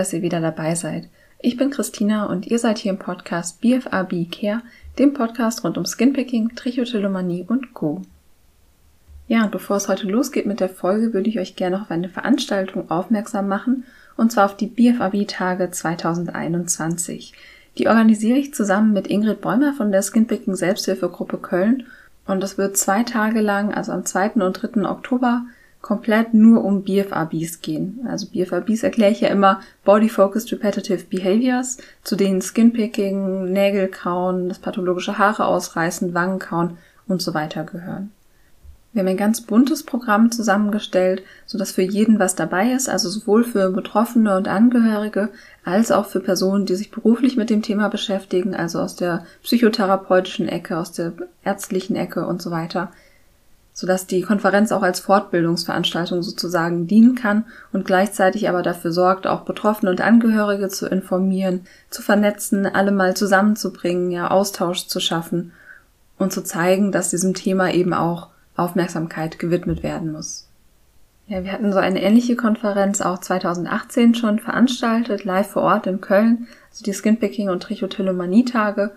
dass ihr wieder dabei seid. Ich bin Christina und ihr seid hier im Podcast BFAB Care, dem Podcast rund um Skinpicking, Trichotillomanie und Co. Ja, und bevor es heute losgeht mit der Folge, würde ich euch gerne auf eine Veranstaltung aufmerksam machen, und zwar auf die BFAB-Tage 2021. Die organisiere ich zusammen mit Ingrid Bäumer von der Skinpicking Selbsthilfegruppe Köln und das wird zwei Tage lang, also am 2. und 3. Oktober, komplett nur um BFRBs gehen. Also BFRBs erkläre ich ja immer Body Focused Repetitive Behaviors, zu denen Skinpicking, Nägel kauen, das pathologische Haare ausreißen, Wangen kauen und so weiter gehören. Wir haben ein ganz buntes Programm zusammengestellt, sodass für jeden was dabei ist, also sowohl für Betroffene und Angehörige als auch für Personen, die sich beruflich mit dem Thema beschäftigen, also aus der psychotherapeutischen Ecke, aus der ärztlichen Ecke und so weiter sodass die Konferenz auch als Fortbildungsveranstaltung sozusagen dienen kann und gleichzeitig aber dafür sorgt, auch Betroffene und Angehörige zu informieren, zu vernetzen, alle mal zusammenzubringen, ja, Austausch zu schaffen und zu zeigen, dass diesem Thema eben auch Aufmerksamkeit gewidmet werden muss. Ja, wir hatten so eine ähnliche Konferenz auch 2018 schon veranstaltet, live vor Ort in Köln, also die Skinpicking und Trichotillomanie-Tage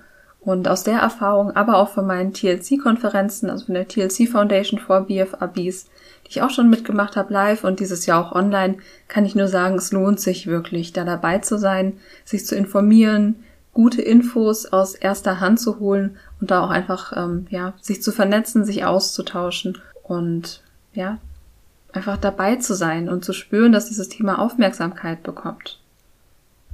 und aus der Erfahrung, aber auch von meinen TLC-Konferenzen, also von der TLC Foundation for BFABs, die ich auch schon mitgemacht habe live und dieses Jahr auch online, kann ich nur sagen, es lohnt sich wirklich, da dabei zu sein, sich zu informieren, gute Infos aus erster Hand zu holen und da auch einfach, ähm, ja, sich zu vernetzen, sich auszutauschen und, ja, einfach dabei zu sein und zu spüren, dass dieses Thema Aufmerksamkeit bekommt.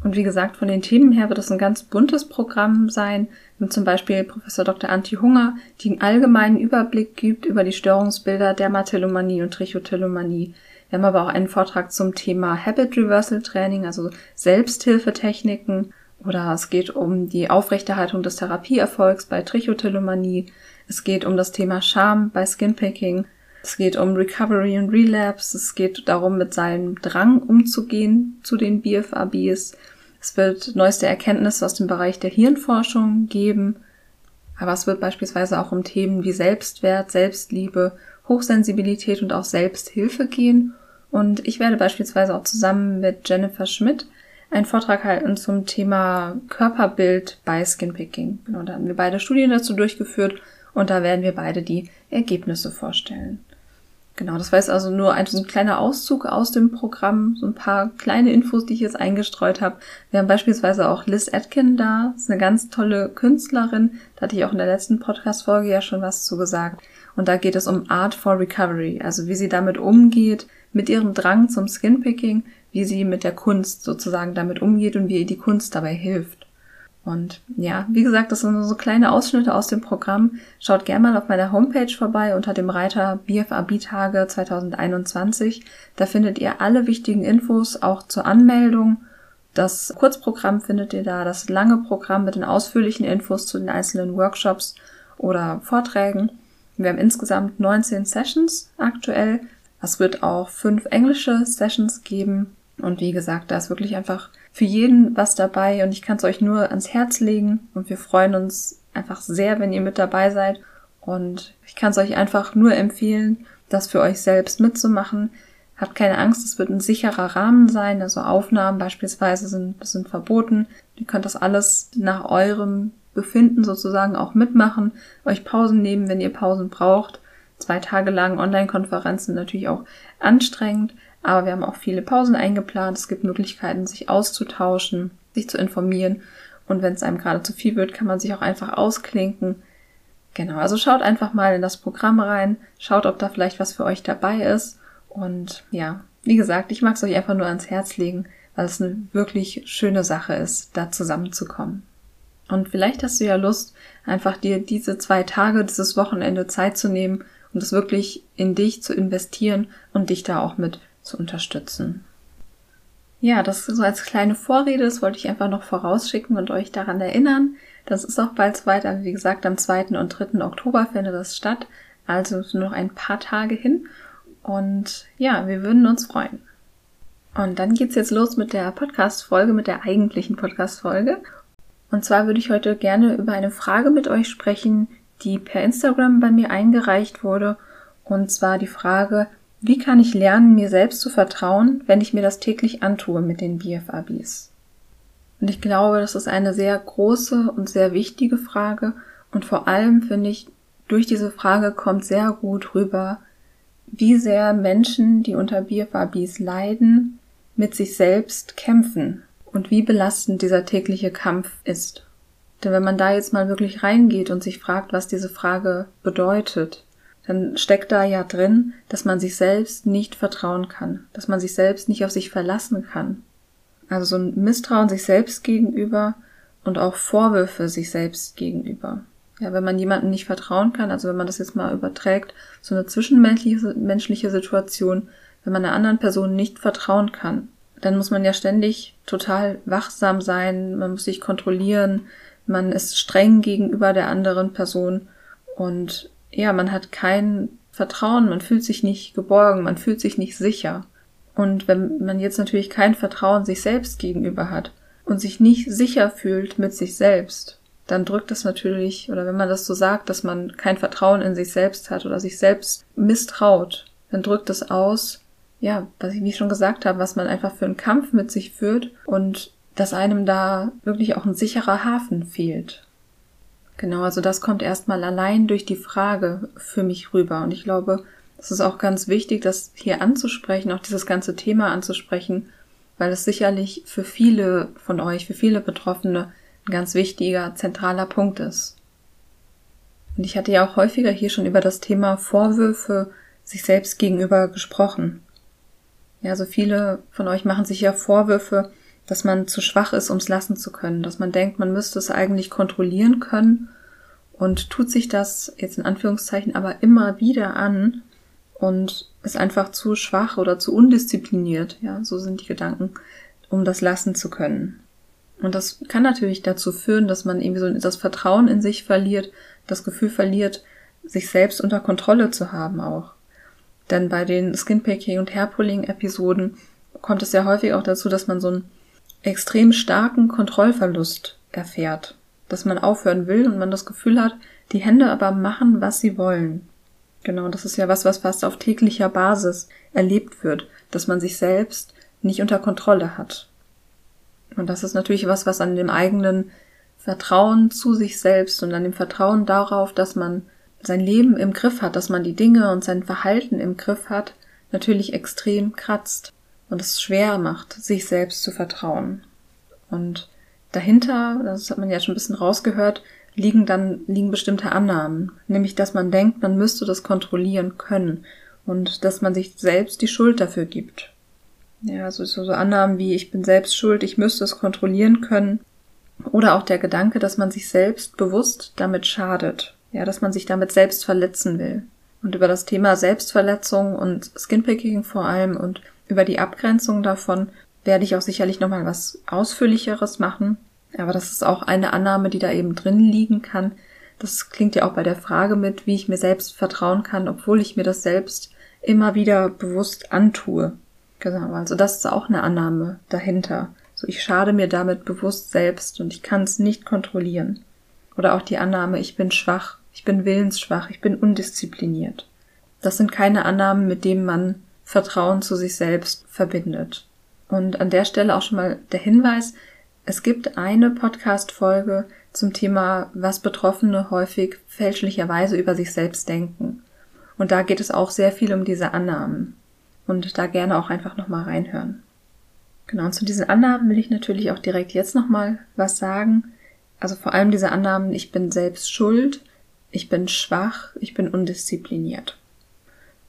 Und wie gesagt, von den Themen her wird es ein ganz buntes Programm sein, mit zum Beispiel Professor Dr. Antti Hunger, die einen allgemeinen Überblick gibt über die Störungsbilder Dermatillomanie und Trichotillomanie. Wir haben aber auch einen Vortrag zum Thema Habit Reversal Training, also Selbsthilfetechniken, oder es geht um die Aufrechterhaltung des Therapieerfolgs bei Trichotillomanie. Es geht um das Thema Scham bei Skinpicking. Es geht um Recovery und Relapse. Es geht darum, mit seinem Drang umzugehen zu den BFABs. Es wird neueste Erkenntnisse aus dem Bereich der Hirnforschung geben. Aber es wird beispielsweise auch um Themen wie Selbstwert, Selbstliebe, Hochsensibilität und auch Selbsthilfe gehen. Und ich werde beispielsweise auch zusammen mit Jennifer Schmidt einen Vortrag halten zum Thema Körperbild bei Skinpicking. Genau, da haben wir beide Studien dazu durchgeführt und da werden wir beide die Ergebnisse vorstellen. Genau, das war jetzt also nur ein, so ein kleiner Auszug aus dem Programm, so ein paar kleine Infos, die ich jetzt eingestreut habe. Wir haben beispielsweise auch Liz Atkin da, ist eine ganz tolle Künstlerin, da hatte ich auch in der letzten Podcast-Folge ja schon was zu gesagt. Und da geht es um Art for Recovery, also wie sie damit umgeht, mit ihrem Drang zum Skinpicking, wie sie mit der Kunst sozusagen damit umgeht und wie ihr die Kunst dabei hilft. Und ja, wie gesagt, das sind so kleine Ausschnitte aus dem Programm. Schaut gerne mal auf meiner Homepage vorbei unter dem Reiter BFAB-Tage 2021. Da findet ihr alle wichtigen Infos auch zur Anmeldung. Das Kurzprogramm findet ihr da, das lange Programm mit den ausführlichen Infos zu den einzelnen Workshops oder Vorträgen. Wir haben insgesamt 19 Sessions aktuell. Es wird auch fünf englische Sessions geben. Und wie gesagt, da ist wirklich einfach für jeden was dabei und ich kann es euch nur ans Herz legen und wir freuen uns einfach sehr, wenn ihr mit dabei seid und ich kann es euch einfach nur empfehlen, das für euch selbst mitzumachen. Habt keine Angst, es wird ein sicherer Rahmen sein, also Aufnahmen beispielsweise sind, sind verboten. Ihr könnt das alles nach eurem Befinden sozusagen auch mitmachen, euch Pausen nehmen, wenn ihr Pausen braucht. Zwei Tage lang Online-Konferenzen natürlich auch anstrengend, aber wir haben auch viele Pausen eingeplant. Es gibt Möglichkeiten, sich auszutauschen, sich zu informieren. Und wenn es einem gerade zu viel wird, kann man sich auch einfach ausklinken. Genau, also schaut einfach mal in das Programm rein, schaut, ob da vielleicht was für euch dabei ist. Und ja, wie gesagt, ich mag es euch einfach nur ans Herz legen, weil es eine wirklich schöne Sache ist, da zusammenzukommen. Und vielleicht hast du ja Lust, einfach dir diese zwei Tage, dieses Wochenende Zeit zu nehmen und es wirklich in dich zu investieren und dich da auch mit zu unterstützen. Ja, das so als kleine Vorrede, das wollte ich einfach noch vorausschicken und euch daran erinnern. Das ist auch bald weiter. Wie gesagt, am 2. und 3. Oktober findet das statt. Also noch ein paar Tage hin. Und ja, wir würden uns freuen. Und dann geht's jetzt los mit der Podcast-Folge, mit der eigentlichen Podcast-Folge. Und zwar würde ich heute gerne über eine Frage mit euch sprechen, die per Instagram bei mir eingereicht wurde. Und zwar die Frage, Wie kann ich lernen, mir selbst zu vertrauen, wenn ich mir das täglich antue mit den BFABs? Und ich glaube, das ist eine sehr große und sehr wichtige Frage. Und vor allem finde ich, durch diese Frage kommt sehr gut rüber, wie sehr Menschen, die unter BFABs leiden, mit sich selbst kämpfen und wie belastend dieser tägliche Kampf ist. Denn wenn man da jetzt mal wirklich reingeht und sich fragt, was diese Frage bedeutet, dann steckt da ja drin, dass man sich selbst nicht vertrauen kann, dass man sich selbst nicht auf sich verlassen kann. Also so ein Misstrauen sich selbst gegenüber und auch Vorwürfe sich selbst gegenüber. Ja, wenn man jemandem nicht vertrauen kann, also wenn man das jetzt mal überträgt, so eine zwischenmenschliche menschliche Situation, wenn man einer anderen Person nicht vertrauen kann, dann muss man ja ständig total wachsam sein, man muss sich kontrollieren, man ist streng gegenüber der anderen Person und ja, man hat kein Vertrauen, man fühlt sich nicht geborgen, man fühlt sich nicht sicher. Und wenn man jetzt natürlich kein Vertrauen sich selbst gegenüber hat und sich nicht sicher fühlt mit sich selbst, dann drückt das natürlich, oder wenn man das so sagt, dass man kein Vertrauen in sich selbst hat oder sich selbst misstraut, dann drückt das aus, ja, was ich, ich schon gesagt habe, was man einfach für einen Kampf mit sich führt und dass einem da wirklich auch ein sicherer Hafen fehlt. Genau, also das kommt erstmal allein durch die Frage für mich rüber. Und ich glaube, es ist auch ganz wichtig, das hier anzusprechen, auch dieses ganze Thema anzusprechen, weil es sicherlich für viele von euch, für viele Betroffene ein ganz wichtiger, zentraler Punkt ist. Und ich hatte ja auch häufiger hier schon über das Thema Vorwürfe sich selbst gegenüber gesprochen. Ja, so viele von euch machen sich ja Vorwürfe, dass man zu schwach ist, um es lassen zu können, dass man denkt, man müsste es eigentlich kontrollieren können und tut sich das jetzt in Anführungszeichen aber immer wieder an und ist einfach zu schwach oder zu undiszipliniert, ja, so sind die Gedanken, um das lassen zu können. Und das kann natürlich dazu führen, dass man irgendwie so das Vertrauen in sich verliert, das Gefühl verliert, sich selbst unter Kontrolle zu haben auch. Denn bei den Skinpicking und Hairpulling Episoden kommt es ja häufig auch dazu, dass man so ein extrem starken Kontrollverlust erfährt, dass man aufhören will und man das Gefühl hat, die Hände aber machen, was sie wollen. Genau, das ist ja was, was fast auf täglicher Basis erlebt wird, dass man sich selbst nicht unter Kontrolle hat. Und das ist natürlich was, was an dem eigenen Vertrauen zu sich selbst und an dem Vertrauen darauf, dass man sein Leben im Griff hat, dass man die Dinge und sein Verhalten im Griff hat, natürlich extrem kratzt und es schwer macht, sich selbst zu vertrauen. Und dahinter, das hat man ja schon ein bisschen rausgehört, liegen dann, liegen bestimmte Annahmen. Nämlich, dass man denkt, man müsste das kontrollieren können und dass man sich selbst die Schuld dafür gibt. Ja, also so, so Annahmen wie ich bin selbst schuld, ich müsste es kontrollieren können. Oder auch der Gedanke, dass man sich selbst bewusst damit schadet. Ja, dass man sich damit selbst verletzen will. Und über das Thema Selbstverletzung und Skinpicking vor allem und über die Abgrenzung davon werde ich auch sicherlich nochmal was Ausführlicheres machen. Aber das ist auch eine Annahme, die da eben drin liegen kann. Das klingt ja auch bei der Frage mit, wie ich mir selbst vertrauen kann, obwohl ich mir das selbst immer wieder bewusst antue. Genau, also das ist auch eine Annahme dahinter. So, ich schade mir damit bewusst selbst und ich kann es nicht kontrollieren. Oder auch die Annahme, ich bin schwach, ich bin willensschwach, ich bin undiszipliniert. Das sind keine Annahmen, mit denen man Vertrauen zu sich selbst verbindet. Und an der Stelle auch schon mal der Hinweis, es gibt eine Podcast-Folge zum Thema, was Betroffene häufig fälschlicherweise über sich selbst denken. Und da geht es auch sehr viel um diese Annahmen. Und da gerne auch einfach nochmal reinhören. Genau, und zu diesen Annahmen will ich natürlich auch direkt jetzt nochmal was sagen. Also vor allem diese Annahmen, ich bin selbst schuld, ich bin schwach, ich bin undiszipliniert.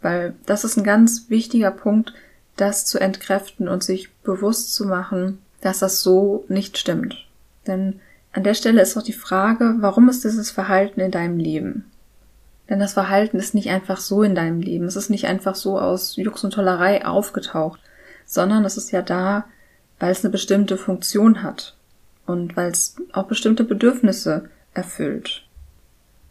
Weil das ist ein ganz wichtiger Punkt, das zu entkräften und sich bewusst zu machen, dass das so nicht stimmt. Denn an der Stelle ist auch die Frage, warum ist dieses Verhalten in deinem Leben? Denn das Verhalten ist nicht einfach so in deinem Leben. Es ist nicht einfach so aus Jux und Tollerei aufgetaucht, sondern es ist ja da, weil es eine bestimmte Funktion hat und weil es auch bestimmte Bedürfnisse erfüllt.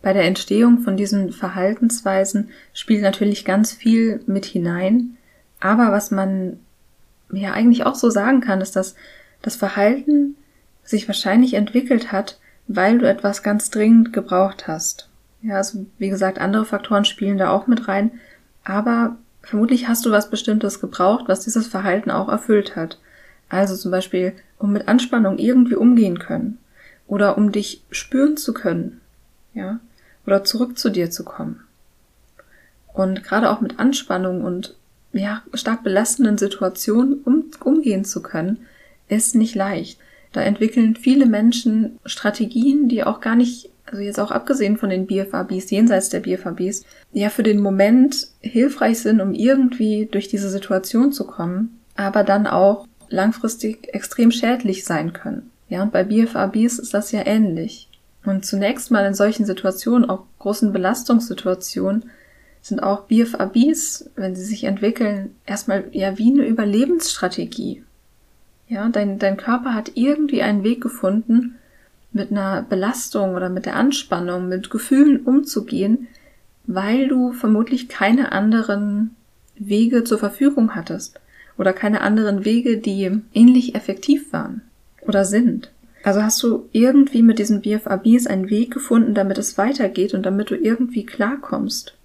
Bei der Entstehung von diesen Verhaltensweisen spielt natürlich ganz viel mit hinein. Aber was man ja eigentlich auch so sagen kann, ist, dass das Verhalten sich wahrscheinlich entwickelt hat, weil du etwas ganz dringend gebraucht hast. Ja, also wie gesagt, andere Faktoren spielen da auch mit rein. Aber vermutlich hast du was Bestimmtes gebraucht, was dieses Verhalten auch erfüllt hat. Also zum Beispiel, um mit Anspannung irgendwie umgehen können. Oder um dich spüren zu können. Ja. Oder zurück zu dir zu kommen. Und gerade auch mit Anspannung und ja, stark belastenden Situationen um, umgehen zu können, ist nicht leicht. Da entwickeln viele Menschen Strategien, die auch gar nicht, also jetzt auch abgesehen von den BFABs, jenseits der BFABs, ja für den Moment hilfreich sind, um irgendwie durch diese Situation zu kommen, aber dann auch langfristig extrem schädlich sein können. Ja, und bei BFABs ist das ja ähnlich. Und zunächst mal in solchen Situationen, auch großen Belastungssituationen, sind auch BFABs, wenn sie sich entwickeln, erstmal ja wie eine Überlebensstrategie. Ja, dein, dein Körper hat irgendwie einen Weg gefunden, mit einer Belastung oder mit der Anspannung, mit Gefühlen umzugehen, weil du vermutlich keine anderen Wege zur Verfügung hattest oder keine anderen Wege, die ähnlich effektiv waren oder sind. Also hast du irgendwie mit diesen BFABs einen Weg gefunden, damit es weitergeht und damit du irgendwie klarkommst.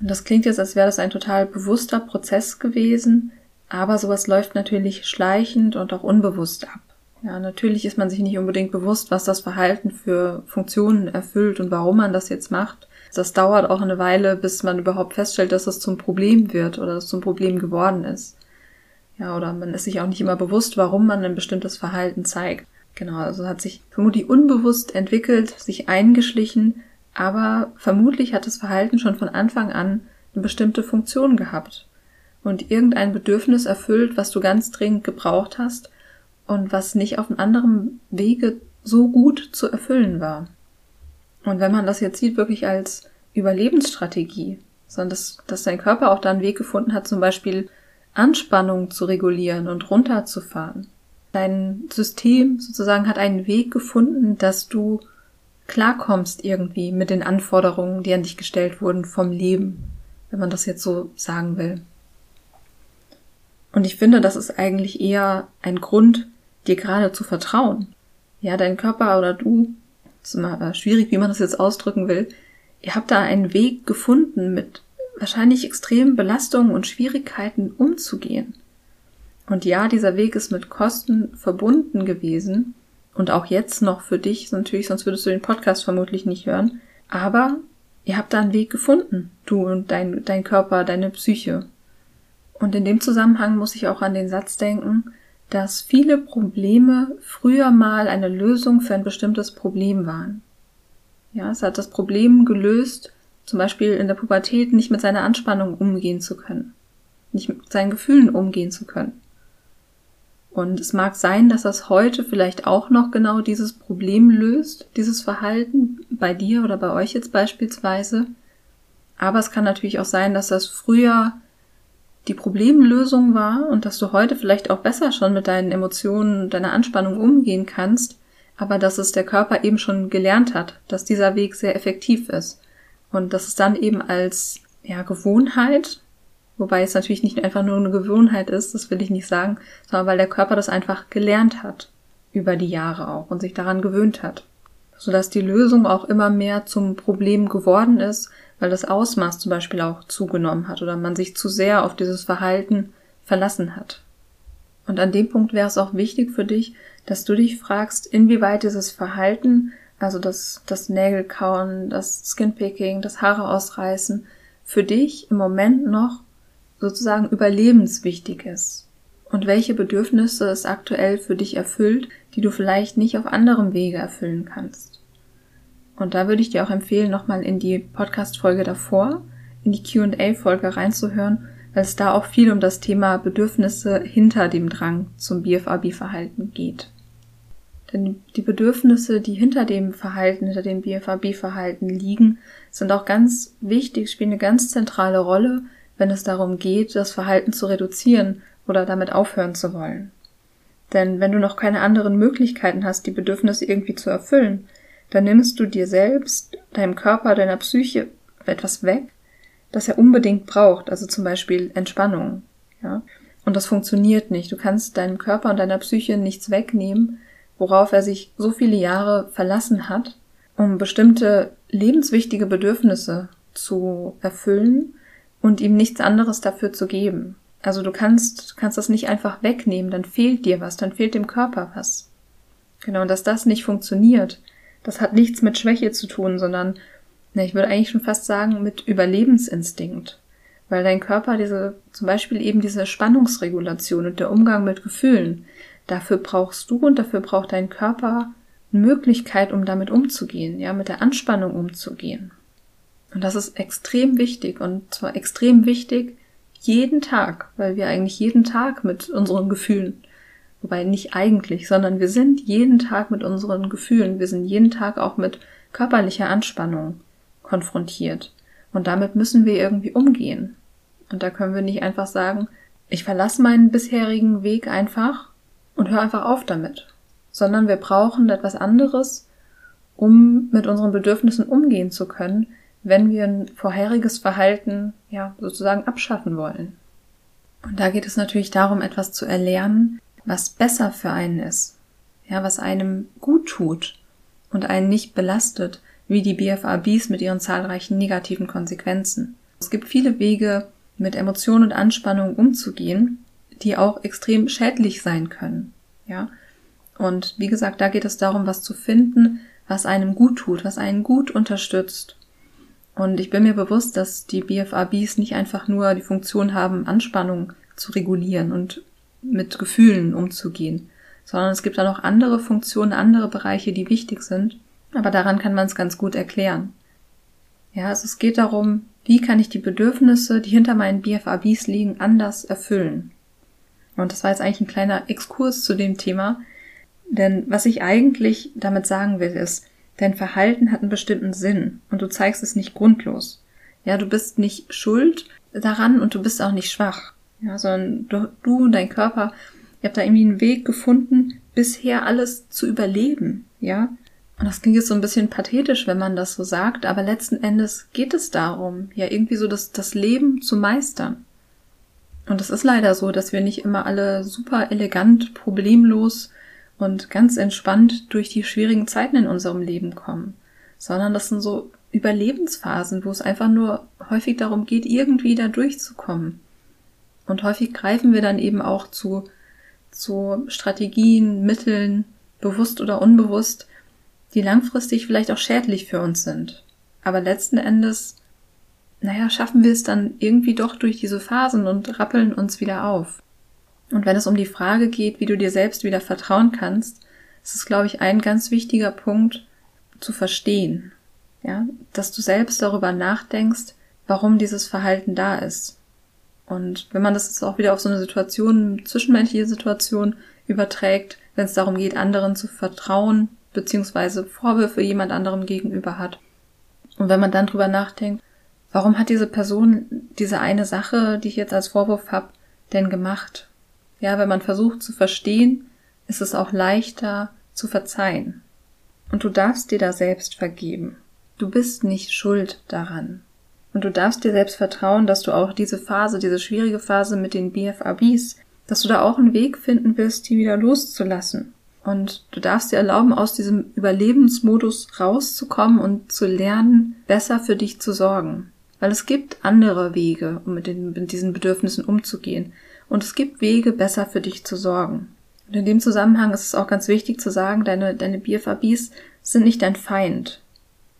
Und das klingt jetzt, als wäre das ein total bewusster Prozess gewesen, aber sowas läuft natürlich schleichend und auch unbewusst ab. Ja, natürlich ist man sich nicht unbedingt bewusst, was das Verhalten für Funktionen erfüllt und warum man das jetzt macht. Das dauert auch eine Weile, bis man überhaupt feststellt, dass es zum Problem wird oder dass es zum Problem geworden ist. Ja, oder man ist sich auch nicht immer bewusst, warum man ein bestimmtes Verhalten zeigt. Genau, also hat sich vermutlich unbewusst entwickelt, sich eingeschlichen, aber vermutlich hat das Verhalten schon von Anfang an eine bestimmte Funktion gehabt und irgendein Bedürfnis erfüllt, was du ganz dringend gebraucht hast und was nicht auf einem anderen Wege so gut zu erfüllen war. Und wenn man das jetzt sieht, wirklich als Überlebensstrategie, sondern dass, dass dein Körper auch da einen Weg gefunden hat, zum Beispiel Anspannung zu regulieren und runterzufahren. Dein System sozusagen hat einen Weg gefunden, dass du klarkommst irgendwie mit den Anforderungen, die an dich gestellt wurden vom Leben, wenn man das jetzt so sagen will. Und ich finde, das ist eigentlich eher ein Grund, dir gerade zu vertrauen. Ja, dein Körper oder du, ist immer schwierig, wie man das jetzt ausdrücken will, ihr habt da einen Weg gefunden, mit wahrscheinlich extremen Belastungen und Schwierigkeiten umzugehen. Und ja, dieser Weg ist mit Kosten verbunden gewesen, und auch jetzt noch für dich, natürlich, sonst würdest du den Podcast vermutlich nicht hören. Aber ihr habt da einen Weg gefunden, du und dein, dein Körper, deine Psyche. Und in dem Zusammenhang muss ich auch an den Satz denken, dass viele Probleme früher mal eine Lösung für ein bestimmtes Problem waren. Ja, es hat das Problem gelöst, zum Beispiel in der Pubertät nicht mit seiner Anspannung umgehen zu können, nicht mit seinen Gefühlen umgehen zu können. Und es mag sein, dass das heute vielleicht auch noch genau dieses Problem löst, dieses Verhalten, bei dir oder bei euch jetzt beispielsweise. Aber es kann natürlich auch sein, dass das früher die Problemlösung war und dass du heute vielleicht auch besser schon mit deinen Emotionen, deiner Anspannung umgehen kannst, aber dass es der Körper eben schon gelernt hat, dass dieser Weg sehr effektiv ist und dass es dann eben als ja, Gewohnheit Wobei es natürlich nicht einfach nur eine Gewohnheit ist, das will ich nicht sagen, sondern weil der Körper das einfach gelernt hat. Über die Jahre auch und sich daran gewöhnt hat. Sodass die Lösung auch immer mehr zum Problem geworden ist, weil das Ausmaß zum Beispiel auch zugenommen hat oder man sich zu sehr auf dieses Verhalten verlassen hat. Und an dem Punkt wäre es auch wichtig für dich, dass du dich fragst, inwieweit dieses Verhalten, also das, das Nägelkauen, das Skinpicking, das Haare ausreißen, für dich im Moment noch sozusagen überlebenswichtig ist und welche Bedürfnisse es aktuell für dich erfüllt, die du vielleicht nicht auf anderem Wege erfüllen kannst. Und da würde ich dir auch empfehlen, nochmal in die Podcast-Folge davor, in die Q&A-Folge reinzuhören, weil es da auch viel um das Thema Bedürfnisse hinter dem Drang zum BFAB-Verhalten geht. Denn die Bedürfnisse, die hinter dem Verhalten, hinter dem BFAB-Verhalten liegen, sind auch ganz wichtig, spielen eine ganz zentrale Rolle wenn es darum geht, das Verhalten zu reduzieren oder damit aufhören zu wollen. Denn wenn du noch keine anderen Möglichkeiten hast, die Bedürfnisse irgendwie zu erfüllen, dann nimmst du dir selbst, deinem Körper, deiner Psyche etwas weg, das er unbedingt braucht, also zum Beispiel Entspannung, ja. Und das funktioniert nicht. Du kannst deinem Körper und deiner Psyche nichts wegnehmen, worauf er sich so viele Jahre verlassen hat, um bestimmte lebenswichtige Bedürfnisse zu erfüllen, und ihm nichts anderes dafür zu geben. Also du kannst, du kannst das nicht einfach wegnehmen, dann fehlt dir was, dann fehlt dem Körper was. Genau, dass das nicht funktioniert, das hat nichts mit Schwäche zu tun, sondern, na, ich würde eigentlich schon fast sagen, mit Überlebensinstinkt. Weil dein Körper diese, zum Beispiel eben diese Spannungsregulation und der Umgang mit Gefühlen, dafür brauchst du und dafür braucht dein Körper eine Möglichkeit, um damit umzugehen, ja, mit der Anspannung umzugehen. Und das ist extrem wichtig und zwar extrem wichtig jeden Tag, weil wir eigentlich jeden Tag mit unseren Gefühlen, wobei nicht eigentlich, sondern wir sind jeden Tag mit unseren Gefühlen, wir sind jeden Tag auch mit körperlicher Anspannung konfrontiert. Und damit müssen wir irgendwie umgehen. Und da können wir nicht einfach sagen, ich verlasse meinen bisherigen Weg einfach und höre einfach auf damit, sondern wir brauchen etwas anderes, um mit unseren Bedürfnissen umgehen zu können, wenn wir ein vorheriges Verhalten ja sozusagen abschaffen wollen. Und da geht es natürlich darum, etwas zu erlernen, was besser für einen ist, ja, was einem gut tut und einen nicht belastet, wie die BFABs mit ihren zahlreichen negativen Konsequenzen. Es gibt viele Wege, mit Emotionen und Anspannung umzugehen, die auch extrem schädlich sein können, ja. Und wie gesagt, da geht es darum, was zu finden, was einem gut tut, was einen gut unterstützt und ich bin mir bewusst, dass die BFABs nicht einfach nur die Funktion haben, Anspannung zu regulieren und mit Gefühlen umzugehen, sondern es gibt da noch andere Funktionen, andere Bereiche, die wichtig sind. Aber daran kann man es ganz gut erklären. Ja, also es geht darum, wie kann ich die Bedürfnisse, die hinter meinen BFABs liegen, anders erfüllen. Und das war jetzt eigentlich ein kleiner Exkurs zu dem Thema. Denn was ich eigentlich damit sagen will, ist, Dein Verhalten hat einen bestimmten Sinn und du zeigst es nicht grundlos. Ja, du bist nicht schuld daran und du bist auch nicht schwach. Ja, sondern du, du und dein Körper, ihr habt da irgendwie einen Weg gefunden, bisher alles zu überleben. Ja, und das klingt jetzt so ein bisschen pathetisch, wenn man das so sagt, aber letzten Endes geht es darum, ja irgendwie so das, das Leben zu meistern. Und es ist leider so, dass wir nicht immer alle super elegant, problemlos und ganz entspannt durch die schwierigen Zeiten in unserem Leben kommen, sondern das sind so Überlebensphasen, wo es einfach nur häufig darum geht, irgendwie da durchzukommen. Und häufig greifen wir dann eben auch zu, zu Strategien, Mitteln, bewusst oder unbewusst, die langfristig vielleicht auch schädlich für uns sind. Aber letzten Endes, naja, schaffen wir es dann irgendwie doch durch diese Phasen und rappeln uns wieder auf. Und wenn es um die Frage geht, wie du dir selbst wieder vertrauen kannst, ist es, glaube ich, ein ganz wichtiger Punkt zu verstehen. Ja, dass du selbst darüber nachdenkst, warum dieses Verhalten da ist. Und wenn man das jetzt auch wieder auf so eine Situation, zwischenmenschliche Situation überträgt, wenn es darum geht, anderen zu vertrauen, beziehungsweise Vorwürfe jemand anderem gegenüber hat. Und wenn man dann drüber nachdenkt, warum hat diese Person diese eine Sache, die ich jetzt als Vorwurf habe, denn gemacht? Ja, wenn man versucht zu verstehen, ist es auch leichter zu verzeihen. Und du darfst dir da selbst vergeben. Du bist nicht schuld daran. Und du darfst dir selbst vertrauen, dass du auch diese Phase, diese schwierige Phase mit den BFABs, dass du da auch einen Weg finden wirst, die wieder loszulassen. Und du darfst dir erlauben, aus diesem Überlebensmodus rauszukommen und zu lernen, besser für dich zu sorgen. Weil es gibt andere Wege, um mit, den, mit diesen Bedürfnissen umzugehen. Und es gibt Wege, besser für dich zu sorgen. Und in dem Zusammenhang ist es auch ganz wichtig zu sagen, deine, deine BFABs sind nicht dein Feind.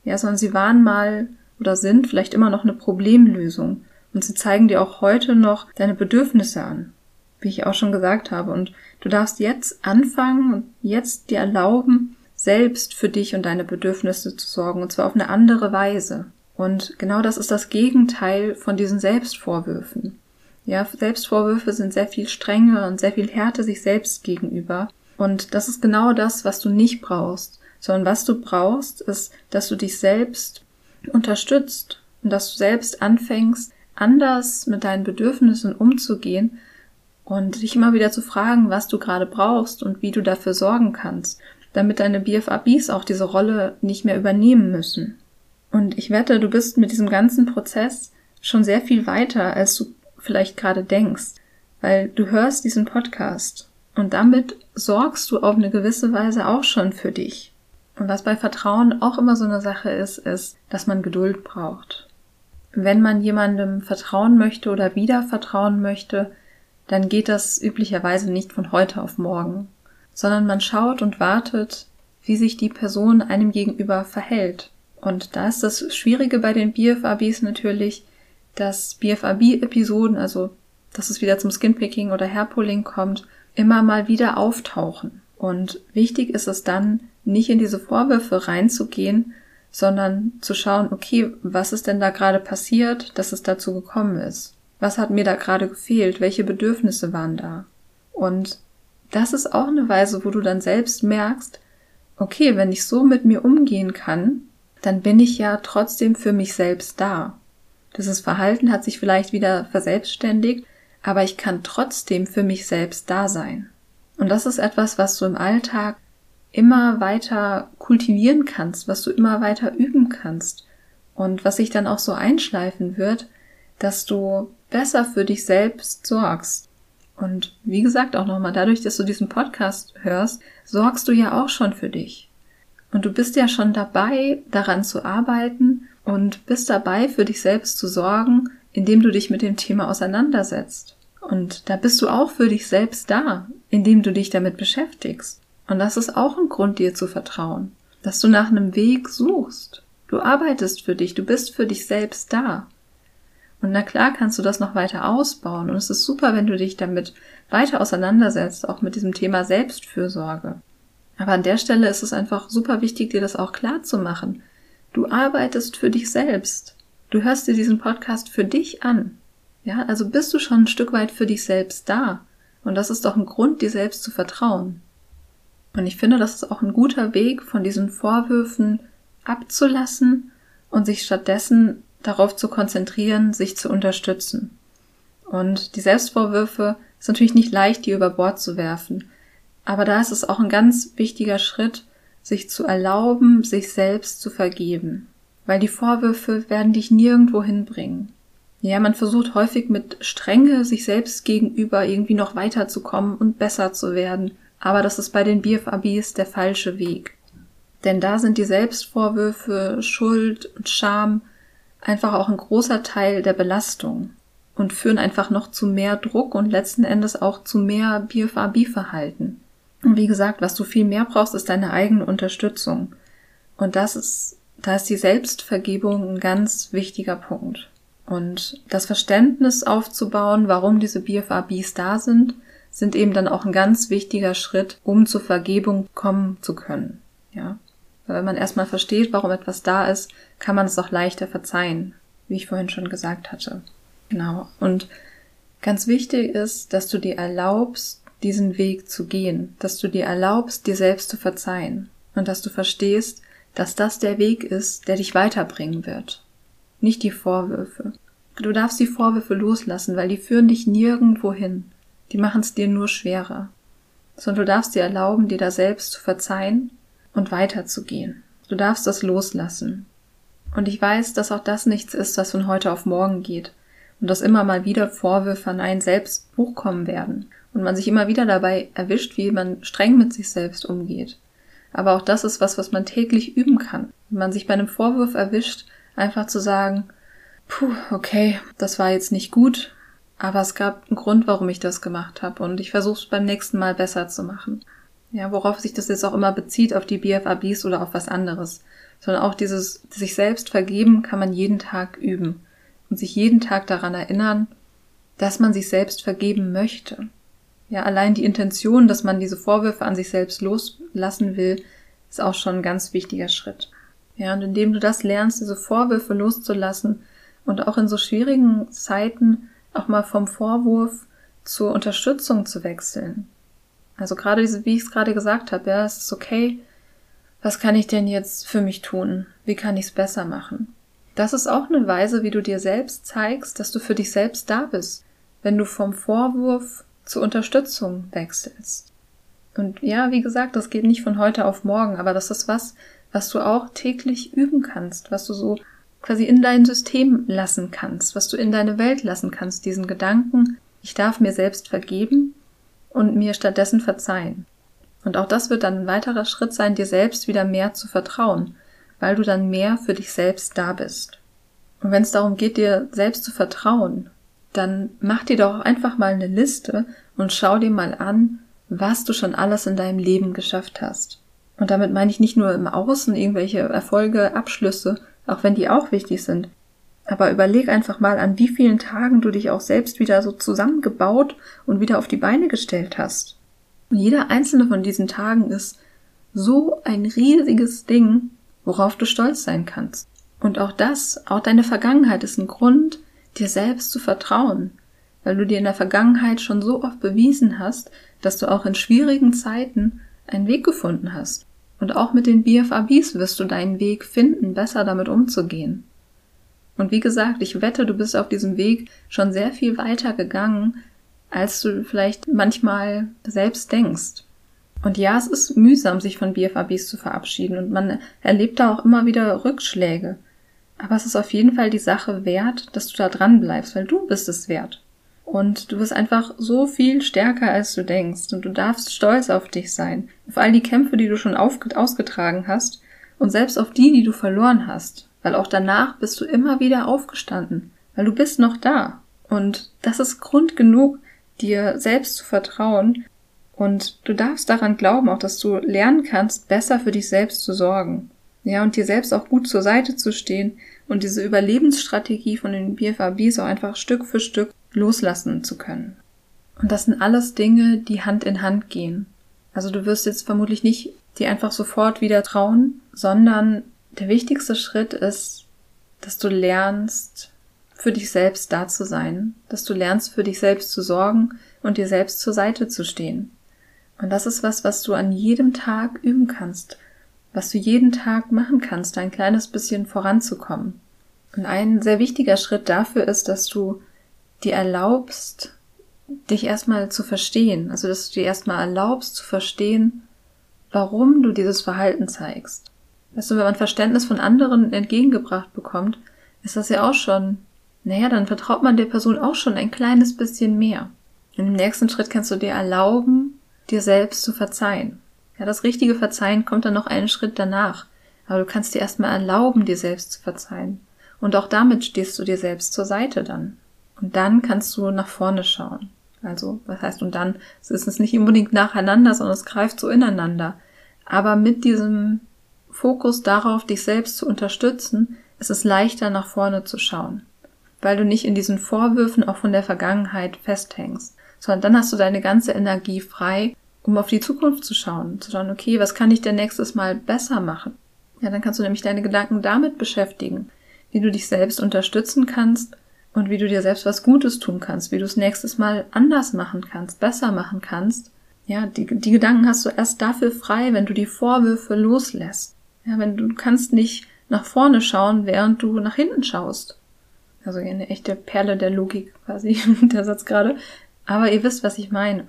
Ja, sondern sie waren mal oder sind vielleicht immer noch eine Problemlösung. Und sie zeigen dir auch heute noch deine Bedürfnisse an. Wie ich auch schon gesagt habe. Und du darfst jetzt anfangen und jetzt dir erlauben, selbst für dich und deine Bedürfnisse zu sorgen. Und zwar auf eine andere Weise. Und genau das ist das Gegenteil von diesen Selbstvorwürfen. Ja, Selbstvorwürfe sind sehr viel Strenge und sehr viel Härte sich selbst gegenüber. Und das ist genau das, was du nicht brauchst, sondern was du brauchst, ist, dass du dich selbst unterstützt und dass du selbst anfängst, anders mit deinen Bedürfnissen umzugehen und dich immer wieder zu fragen, was du gerade brauchst und wie du dafür sorgen kannst, damit deine BFABs auch diese Rolle nicht mehr übernehmen müssen. Und ich wette, du bist mit diesem ganzen Prozess schon sehr viel weiter, als du vielleicht gerade denkst, weil du hörst diesen Podcast und damit sorgst du auf eine gewisse Weise auch schon für dich. Und was bei Vertrauen auch immer so eine Sache ist, ist, dass man Geduld braucht. wenn man jemandem vertrauen möchte oder wieder vertrauen möchte, dann geht das üblicherweise nicht von heute auf morgen, sondern man schaut und wartet, wie sich die Person einem gegenüber verhält. Und da ist das Schwierige bei den BFABs natürlich, dass BFAB-Episoden, also dass es wieder zum Skinpicking oder Hairpulling kommt, immer mal wieder auftauchen. Und wichtig ist es dann, nicht in diese Vorwürfe reinzugehen, sondern zu schauen, okay, was ist denn da gerade passiert, dass es dazu gekommen ist? Was hat mir da gerade gefehlt? Welche Bedürfnisse waren da? Und das ist auch eine Weise, wo du dann selbst merkst, okay, wenn ich so mit mir umgehen kann, dann bin ich ja trotzdem für mich selbst da. Dieses Verhalten hat sich vielleicht wieder verselbstständigt, aber ich kann trotzdem für mich selbst da sein. Und das ist etwas, was du im Alltag immer weiter kultivieren kannst, was du immer weiter üben kannst und was sich dann auch so einschleifen wird, dass du besser für dich selbst sorgst. Und wie gesagt, auch nochmal dadurch, dass du diesen Podcast hörst, sorgst du ja auch schon für dich. Und du bist ja schon dabei, daran zu arbeiten und bist dabei, für dich selbst zu sorgen, indem du dich mit dem Thema auseinandersetzt. Und da bist du auch für dich selbst da, indem du dich damit beschäftigst. Und das ist auch ein Grund, dir zu vertrauen, dass du nach einem Weg suchst. Du arbeitest für dich, du bist für dich selbst da. Und na klar kannst du das noch weiter ausbauen. Und es ist super, wenn du dich damit weiter auseinandersetzt, auch mit diesem Thema Selbstfürsorge. Aber an der Stelle ist es einfach super wichtig, dir das auch klar zu machen. Du arbeitest für dich selbst. Du hörst dir diesen Podcast für dich an. Ja, also bist du schon ein Stück weit für dich selbst da. Und das ist doch ein Grund, dir selbst zu vertrauen. Und ich finde, das ist auch ein guter Weg, von diesen Vorwürfen abzulassen und sich stattdessen darauf zu konzentrieren, sich zu unterstützen. Und die Selbstvorwürfe ist natürlich nicht leicht, die über Bord zu werfen. Aber da ist es auch ein ganz wichtiger Schritt, sich zu erlauben, sich selbst zu vergeben. Weil die Vorwürfe werden dich nirgendwo hinbringen. Ja, man versucht häufig mit Strenge sich selbst gegenüber irgendwie noch weiterzukommen und besser zu werden. Aber das ist bei den BFABs der falsche Weg. Denn da sind die Selbstvorwürfe, Schuld und Scham einfach auch ein großer Teil der Belastung und führen einfach noch zu mehr Druck und letzten Endes auch zu mehr BFAB-Verhalten. Und wie gesagt, was du viel mehr brauchst, ist deine eigene Unterstützung. Und das ist, da ist die Selbstvergebung ein ganz wichtiger Punkt. Und das Verständnis aufzubauen, warum diese BFABs da sind, sind eben dann auch ein ganz wichtiger Schritt, um zur Vergebung kommen zu können. Ja. Weil wenn man erstmal versteht, warum etwas da ist, kann man es auch leichter verzeihen, wie ich vorhin schon gesagt hatte. Genau. Und ganz wichtig ist, dass du dir erlaubst, diesen Weg zu gehen, dass du dir erlaubst, dir selbst zu verzeihen und dass du verstehst, dass das der Weg ist, der dich weiterbringen wird. Nicht die Vorwürfe. Du darfst die Vorwürfe loslassen, weil die führen dich nirgendwo hin. Die machen es dir nur schwerer. Sondern du darfst dir erlauben, dir da selbst zu verzeihen und weiterzugehen. Du darfst das loslassen. Und ich weiß, dass auch das nichts ist, was von heute auf morgen geht. Und dass immer mal wieder Vorwürfe an einen selbst hochkommen werden. Und man sich immer wieder dabei erwischt, wie man streng mit sich selbst umgeht. Aber auch das ist was, was man täglich üben kann. Wenn man sich bei einem Vorwurf erwischt, einfach zu sagen, puh, okay, das war jetzt nicht gut, aber es gab einen Grund, warum ich das gemacht habe und ich versuche es beim nächsten Mal besser zu machen. Ja, worauf sich das jetzt auch immer bezieht, auf die BFABs oder auf was anderes. Sondern auch dieses sich selbst vergeben kann man jeden Tag üben und sich jeden Tag daran erinnern, dass man sich selbst vergeben möchte. Ja, allein die Intention, dass man diese Vorwürfe an sich selbst loslassen will, ist auch schon ein ganz wichtiger Schritt. Ja, und indem du das lernst, diese Vorwürfe loszulassen und auch in so schwierigen Zeiten auch mal vom Vorwurf zur Unterstützung zu wechseln. Also gerade diese, wie ich es gerade gesagt habe, ja, es ist okay, was kann ich denn jetzt für mich tun? Wie kann ich es besser machen? Das ist auch eine Weise, wie du dir selbst zeigst, dass du für dich selbst da bist, wenn du vom Vorwurf zur Unterstützung wechselst. Und ja, wie gesagt, das geht nicht von heute auf morgen, aber das ist was, was du auch täglich üben kannst, was du so quasi in dein System lassen kannst, was du in deine Welt lassen kannst, diesen Gedanken, ich darf mir selbst vergeben und mir stattdessen verzeihen. Und auch das wird dann ein weiterer Schritt sein, dir selbst wieder mehr zu vertrauen, weil du dann mehr für dich selbst da bist. Und wenn es darum geht, dir selbst zu vertrauen, dann mach dir doch einfach mal eine Liste und schau dir mal an, was du schon alles in deinem Leben geschafft hast. Und damit meine ich nicht nur im Außen irgendwelche Erfolge, Abschlüsse, auch wenn die auch wichtig sind. Aber überleg einfach mal, an wie vielen Tagen du dich auch selbst wieder so zusammengebaut und wieder auf die Beine gestellt hast. Und jeder einzelne von diesen Tagen ist so ein riesiges Ding, worauf du stolz sein kannst. Und auch das, auch deine Vergangenheit ist ein Grund, dir selbst zu vertrauen, weil du dir in der Vergangenheit schon so oft bewiesen hast, dass du auch in schwierigen Zeiten einen Weg gefunden hast. Und auch mit den BFABs wirst du deinen Weg finden, besser damit umzugehen. Und wie gesagt, ich wette, du bist auf diesem Weg schon sehr viel weiter gegangen, als du vielleicht manchmal selbst denkst. Und ja, es ist mühsam, sich von BFABs zu verabschieden und man erlebt da auch immer wieder Rückschläge. Aber es ist auf jeden Fall die Sache wert, dass du da dran bleibst, weil du bist es wert. Und du bist einfach so viel stärker, als du denkst. Und du darfst stolz auf dich sein. Auf all die Kämpfe, die du schon ausgetragen hast. Und selbst auf die, die du verloren hast. Weil auch danach bist du immer wieder aufgestanden. Weil du bist noch da. Und das ist Grund genug, dir selbst zu vertrauen. Und du darfst daran glauben, auch dass du lernen kannst, besser für dich selbst zu sorgen. Ja, und dir selbst auch gut zur Seite zu stehen und diese Überlebensstrategie von den BFABs auch einfach Stück für Stück loslassen zu können. Und das sind alles Dinge, die Hand in Hand gehen. Also du wirst jetzt vermutlich nicht dir einfach sofort wieder trauen, sondern der wichtigste Schritt ist, dass du lernst, für dich selbst da zu sein, dass du lernst, für dich selbst zu sorgen und dir selbst zur Seite zu stehen. Und das ist was, was du an jedem Tag üben kannst, was du jeden Tag machen kannst, ein kleines bisschen voranzukommen. Und ein sehr wichtiger Schritt dafür ist, dass du dir erlaubst, dich erstmal zu verstehen. Also, dass du dir erstmal erlaubst zu verstehen, warum du dieses Verhalten zeigst. Weißt du, wenn man Verständnis von anderen entgegengebracht bekommt, ist das ja auch schon, naja, dann vertraut man der Person auch schon ein kleines bisschen mehr. Und im nächsten Schritt kannst du dir erlauben, dir selbst zu verzeihen. Ja, das richtige Verzeihen kommt dann noch einen Schritt danach. Aber du kannst dir erstmal erlauben, dir selbst zu verzeihen. Und auch damit stehst du dir selbst zur Seite dann. Und dann kannst du nach vorne schauen. Also, was heißt und dann? Es ist nicht unbedingt nacheinander, sondern es greift so ineinander. Aber mit diesem Fokus darauf, dich selbst zu unterstützen, ist es leichter nach vorne zu schauen. Weil du nicht in diesen Vorwürfen auch von der Vergangenheit festhängst, sondern dann hast du deine ganze Energie frei, um auf die Zukunft zu schauen, zu schauen, okay, was kann ich denn nächstes Mal besser machen? Ja, dann kannst du nämlich deine Gedanken damit beschäftigen, wie du dich selbst unterstützen kannst und wie du dir selbst was Gutes tun kannst, wie du es nächstes Mal anders machen kannst, besser machen kannst. Ja, die, die Gedanken hast du erst dafür frei, wenn du die Vorwürfe loslässt. Ja, wenn du kannst nicht nach vorne schauen, während du nach hinten schaust. Also eine echte Perle der Logik quasi, der Satz gerade. Aber ihr wisst, was ich meine.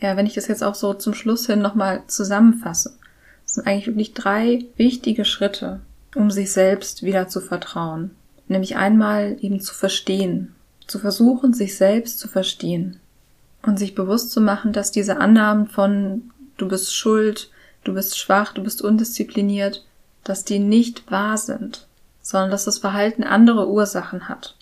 Ja, wenn ich das jetzt auch so zum Schluss hin nochmal zusammenfasse. Sind eigentlich wirklich drei wichtige Schritte, um sich selbst wieder zu vertrauen. Nämlich einmal eben zu verstehen, zu versuchen, sich selbst zu verstehen und sich bewusst zu machen, dass diese Annahmen von du bist schuld, du bist schwach, du bist undiszipliniert, dass die nicht wahr sind, sondern dass das Verhalten andere Ursachen hat.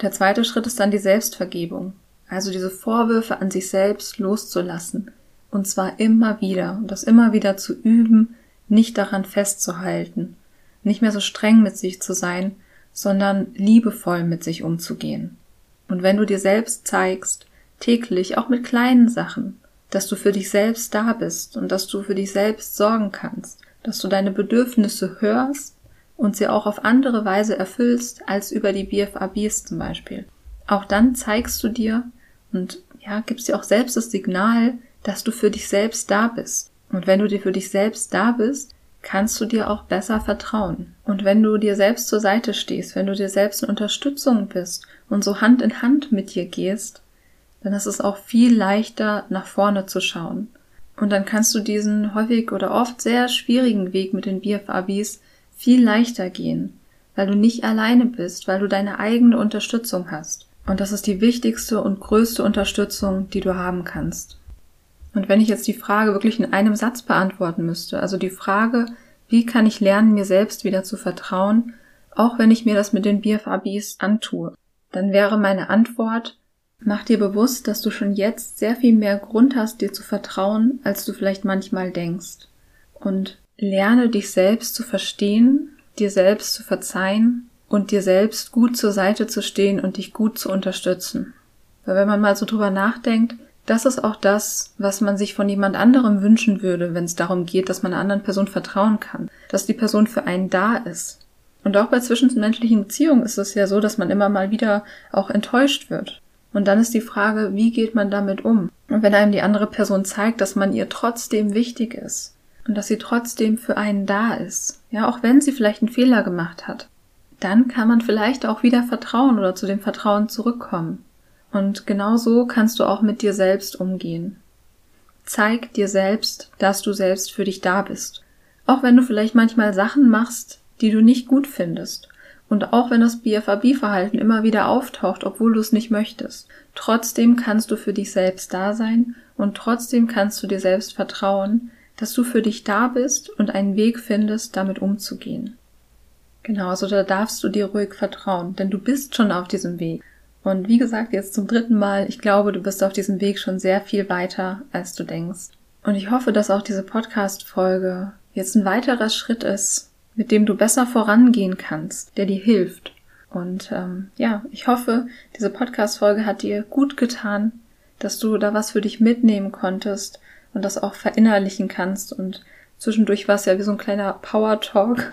Der zweite Schritt ist dann die Selbstvergebung, also diese Vorwürfe an sich selbst loszulassen, und zwar immer wieder, und das immer wieder zu üben, nicht daran festzuhalten, nicht mehr so streng mit sich zu sein, sondern liebevoll mit sich umzugehen. Und wenn du dir selbst zeigst, täglich, auch mit kleinen Sachen, dass du für dich selbst da bist und dass du für dich selbst sorgen kannst, dass du deine Bedürfnisse hörst und sie auch auf andere Weise erfüllst als über die BFABs zum Beispiel. Auch dann zeigst du dir und ja, gibst dir auch selbst das Signal, dass du für dich selbst da bist. Und wenn du dir für dich selbst da bist, kannst du dir auch besser vertrauen. Und wenn du dir selbst zur Seite stehst, wenn du dir selbst eine Unterstützung bist und so Hand in Hand mit dir gehst, dann ist es auch viel leichter, nach vorne zu schauen. Und dann kannst du diesen häufig oder oft sehr schwierigen Weg mit den BFABs viel leichter gehen, weil du nicht alleine bist, weil du deine eigene Unterstützung hast. Und das ist die wichtigste und größte Unterstützung, die du haben kannst. Und wenn ich jetzt die Frage wirklich in einem Satz beantworten müsste, also die Frage, wie kann ich lernen, mir selbst wieder zu vertrauen, auch wenn ich mir das mit den BFABs antue, dann wäre meine Antwort, mach dir bewusst, dass du schon jetzt sehr viel mehr Grund hast, dir zu vertrauen, als du vielleicht manchmal denkst. Und lerne dich selbst zu verstehen, dir selbst zu verzeihen und dir selbst gut zur Seite zu stehen und dich gut zu unterstützen. Weil wenn man mal so drüber nachdenkt, das ist auch das, was man sich von jemand anderem wünschen würde, wenn es darum geht, dass man einer anderen Person vertrauen kann, dass die Person für einen da ist. Und auch bei zwischenmenschlichen Beziehungen ist es ja so, dass man immer mal wieder auch enttäuscht wird. Und dann ist die Frage, wie geht man damit um? Und wenn einem die andere Person zeigt, dass man ihr trotzdem wichtig ist und dass sie trotzdem für einen da ist, ja, auch wenn sie vielleicht einen Fehler gemacht hat, dann kann man vielleicht auch wieder vertrauen oder zu dem Vertrauen zurückkommen. Und genau so kannst du auch mit dir selbst umgehen. Zeig dir selbst, dass du selbst für dich da bist. Auch wenn du vielleicht manchmal Sachen machst, die du nicht gut findest. Und auch wenn das BFAB-Verhalten immer wieder auftaucht, obwohl du es nicht möchtest. Trotzdem kannst du für dich selbst da sein und trotzdem kannst du dir selbst vertrauen, dass du für dich da bist und einen Weg findest, damit umzugehen. Genau, also da darfst du dir ruhig vertrauen, denn du bist schon auf diesem Weg. Und wie gesagt, jetzt zum dritten Mal, ich glaube, du bist auf diesem Weg schon sehr viel weiter, als du denkst. Und ich hoffe, dass auch diese Podcast-Folge jetzt ein weiterer Schritt ist, mit dem du besser vorangehen kannst, der dir hilft. Und ähm, ja, ich hoffe, diese Podcast-Folge hat dir gut getan, dass du da was für dich mitnehmen konntest und das auch verinnerlichen kannst. Und zwischendurch war es ja wie so ein kleiner Power-Talk,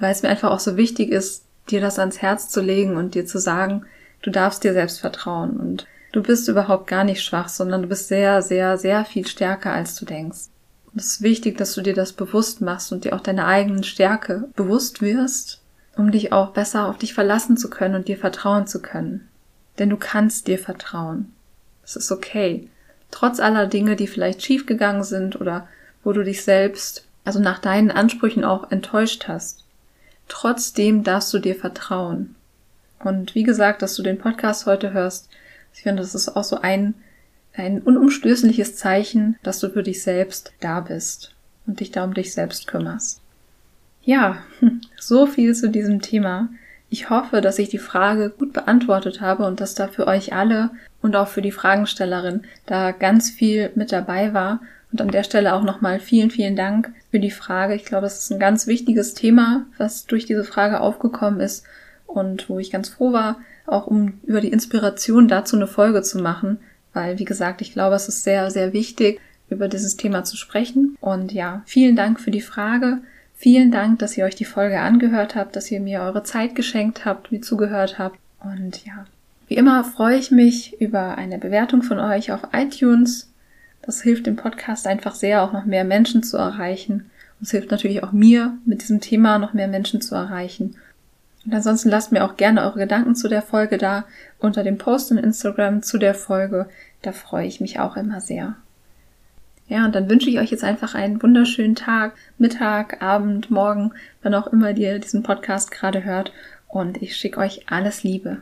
weil es mir einfach auch so wichtig ist, dir das ans Herz zu legen und dir zu sagen, Du darfst dir selbst vertrauen und du bist überhaupt gar nicht schwach, sondern du bist sehr, sehr, sehr viel stärker, als du denkst. Und es ist wichtig, dass du dir das bewusst machst und dir auch deine eigenen Stärke bewusst wirst, um dich auch besser auf dich verlassen zu können und dir vertrauen zu können. Denn du kannst dir vertrauen. Es ist okay. Trotz aller Dinge, die vielleicht schiefgegangen sind oder wo du dich selbst, also nach deinen Ansprüchen auch enttäuscht hast. Trotzdem darfst du dir vertrauen. Und wie gesagt, dass du den Podcast heute hörst, ich finde, das ist auch so ein, ein unumstößliches Zeichen, dass du für dich selbst da bist und dich da um dich selbst kümmerst. Ja, so viel zu diesem Thema. Ich hoffe, dass ich die Frage gut beantwortet habe und dass da für euch alle und auch für die Fragenstellerin da ganz viel mit dabei war. Und an der Stelle auch nochmal vielen, vielen Dank für die Frage. Ich glaube, es ist ein ganz wichtiges Thema, was durch diese Frage aufgekommen ist und wo ich ganz froh war, auch um über die Inspiration dazu eine Folge zu machen, weil, wie gesagt, ich glaube, es ist sehr, sehr wichtig, über dieses Thema zu sprechen. Und ja, vielen Dank für die Frage. Vielen Dank, dass ihr euch die Folge angehört habt, dass ihr mir eure Zeit geschenkt habt, mir zugehört habt. Und ja, wie immer freue ich mich über eine Bewertung von euch auf iTunes. Das hilft dem Podcast einfach sehr, auch noch mehr Menschen zu erreichen. Und es hilft natürlich auch mir, mit diesem Thema noch mehr Menschen zu erreichen. Und ansonsten lasst mir auch gerne eure Gedanken zu der Folge da unter dem Post in Instagram zu der Folge. Da freue ich mich auch immer sehr. Ja, und dann wünsche ich euch jetzt einfach einen wunderschönen Tag, Mittag, Abend, Morgen, wann auch immer ihr diesen Podcast gerade hört. Und ich schicke euch alles Liebe.